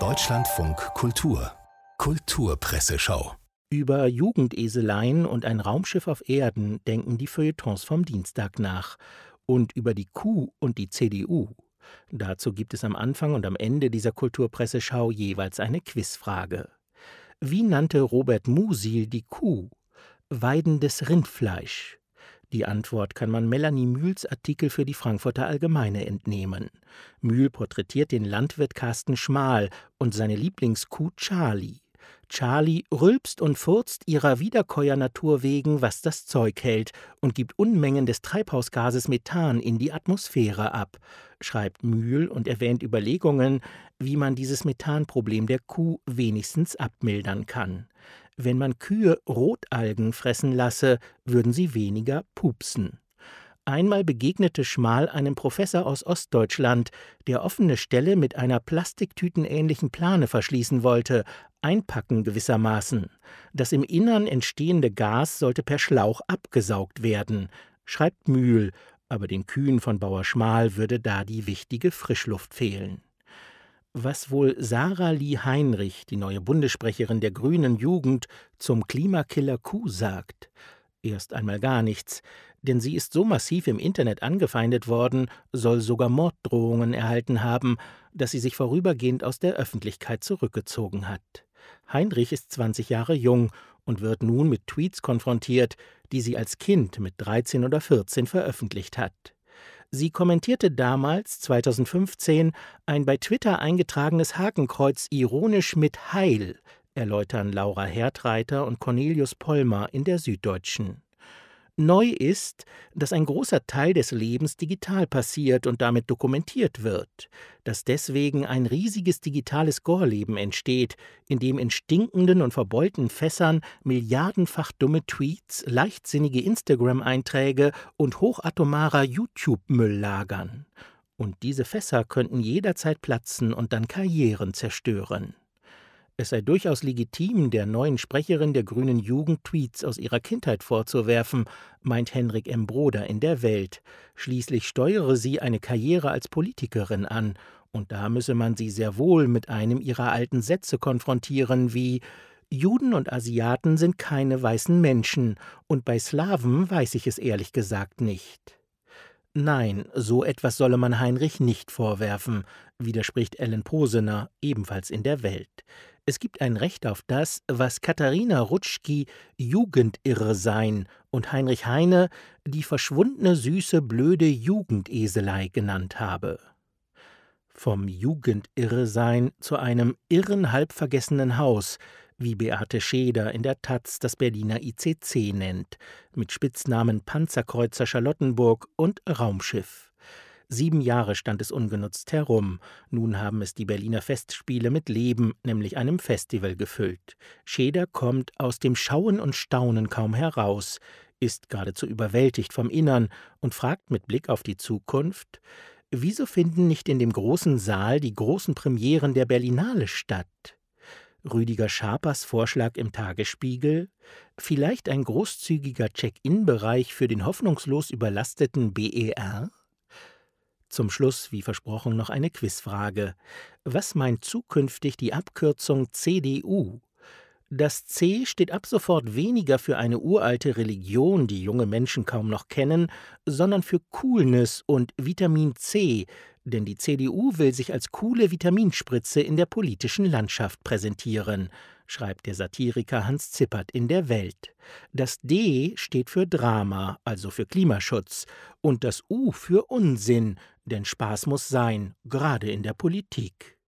Deutschlandfunk Kultur Kulturpresseschau über Jugendeseleien und ein Raumschiff auf Erden denken die Feuilletons vom Dienstag nach. Und über die Kuh und die CDU. Dazu gibt es am Anfang und am Ende dieser Kulturpresseschau jeweils eine Quizfrage. Wie nannte Robert Musil die Kuh? Weidendes Rindfleisch. Die Antwort kann man Melanie Mühls Artikel für die Frankfurter Allgemeine entnehmen. Mühl porträtiert den Landwirt Carsten Schmal und seine Lieblingskuh Charlie. Charlie rülpst und furzt ihrer Wiederkäuernatur wegen, was das Zeug hält, und gibt Unmengen des Treibhausgases Methan in die Atmosphäre ab, schreibt Mühl und erwähnt Überlegungen, wie man dieses Methanproblem der Kuh wenigstens abmildern kann. Wenn man Kühe Rotalgen fressen lasse, würden sie weniger pupsen. Einmal begegnete Schmal einem Professor aus Ostdeutschland, der offene Stelle mit einer plastiktütenähnlichen Plane verschließen wollte, einpacken gewissermaßen. Das im Innern entstehende Gas sollte per Schlauch abgesaugt werden, schreibt Mühl, aber den Kühen von Bauer Schmal würde da die wichtige Frischluft fehlen. Was wohl Sarah Lee Heinrich, die neue Bundessprecherin der Grünen Jugend, zum Klimakiller Kuh sagt? Erst einmal gar nichts denn sie ist so massiv im Internet angefeindet worden, soll sogar Morddrohungen erhalten haben, dass sie sich vorübergehend aus der Öffentlichkeit zurückgezogen hat. Heinrich ist 20 Jahre jung und wird nun mit Tweets konfrontiert, die sie als Kind mit 13 oder 14 veröffentlicht hat. Sie kommentierte damals, 2015, ein bei Twitter eingetragenes Hakenkreuz ironisch mit Heil, erläutern Laura Hertreiter und Cornelius Pollmer in der Süddeutschen. Neu ist, dass ein großer Teil des Lebens digital passiert und damit dokumentiert wird, dass deswegen ein riesiges digitales Gorleben entsteht, in dem in stinkenden und verbeulten Fässern milliardenfach dumme Tweets, leichtsinnige Instagram-Einträge und hochatomarer YouTube-Müll lagern. Und diese Fässer könnten jederzeit platzen und dann Karrieren zerstören. Es sei durchaus legitim, der neuen Sprecherin der Grünen Jugend Tweets aus ihrer Kindheit vorzuwerfen, meint Henrik M. Broder in der Welt. Schließlich steuere sie eine Karriere als Politikerin an, und da müsse man sie sehr wohl mit einem ihrer alten Sätze konfrontieren, wie Juden und Asiaten sind keine weißen Menschen, und bei Slawen weiß ich es ehrlich gesagt nicht. Nein, so etwas solle man Heinrich nicht vorwerfen, widerspricht Ellen Posener, ebenfalls in der Welt. Es gibt ein Recht auf das, was Katharina Rutschki Jugendirre sein und Heinrich Heine die verschwundene süße blöde Jugendeselei genannt habe. Vom Jugendirre sein zu einem irren halbvergessenen Haus, wie Beate Scheder in der Taz das Berliner ICC nennt, mit Spitznamen Panzerkreuzer Charlottenburg und Raumschiff. Sieben Jahre stand es ungenutzt herum. Nun haben es die Berliner Festspiele mit Leben, nämlich einem Festival, gefüllt. Scheder kommt aus dem Schauen und Staunen kaum heraus, ist geradezu überwältigt vom Innern und fragt mit Blick auf die Zukunft: Wieso finden nicht in dem großen Saal die großen Premieren der Berlinale statt? Rüdiger Scharpers Vorschlag im Tagesspiegel, vielleicht ein großzügiger Check-in-Bereich für den hoffnungslos überlasteten BER? Zum Schluss, wie versprochen, noch eine Quizfrage. Was meint zukünftig die Abkürzung CDU? Das C steht ab sofort weniger für eine uralte Religion, die junge Menschen kaum noch kennen, sondern für Coolness und Vitamin C, denn die CDU will sich als coole Vitaminspritze in der politischen Landschaft präsentieren schreibt der Satiriker Hans Zippert in der Welt. Das D steht für Drama, also für Klimaschutz, und das U für Unsinn, denn Spaß muss sein, gerade in der Politik.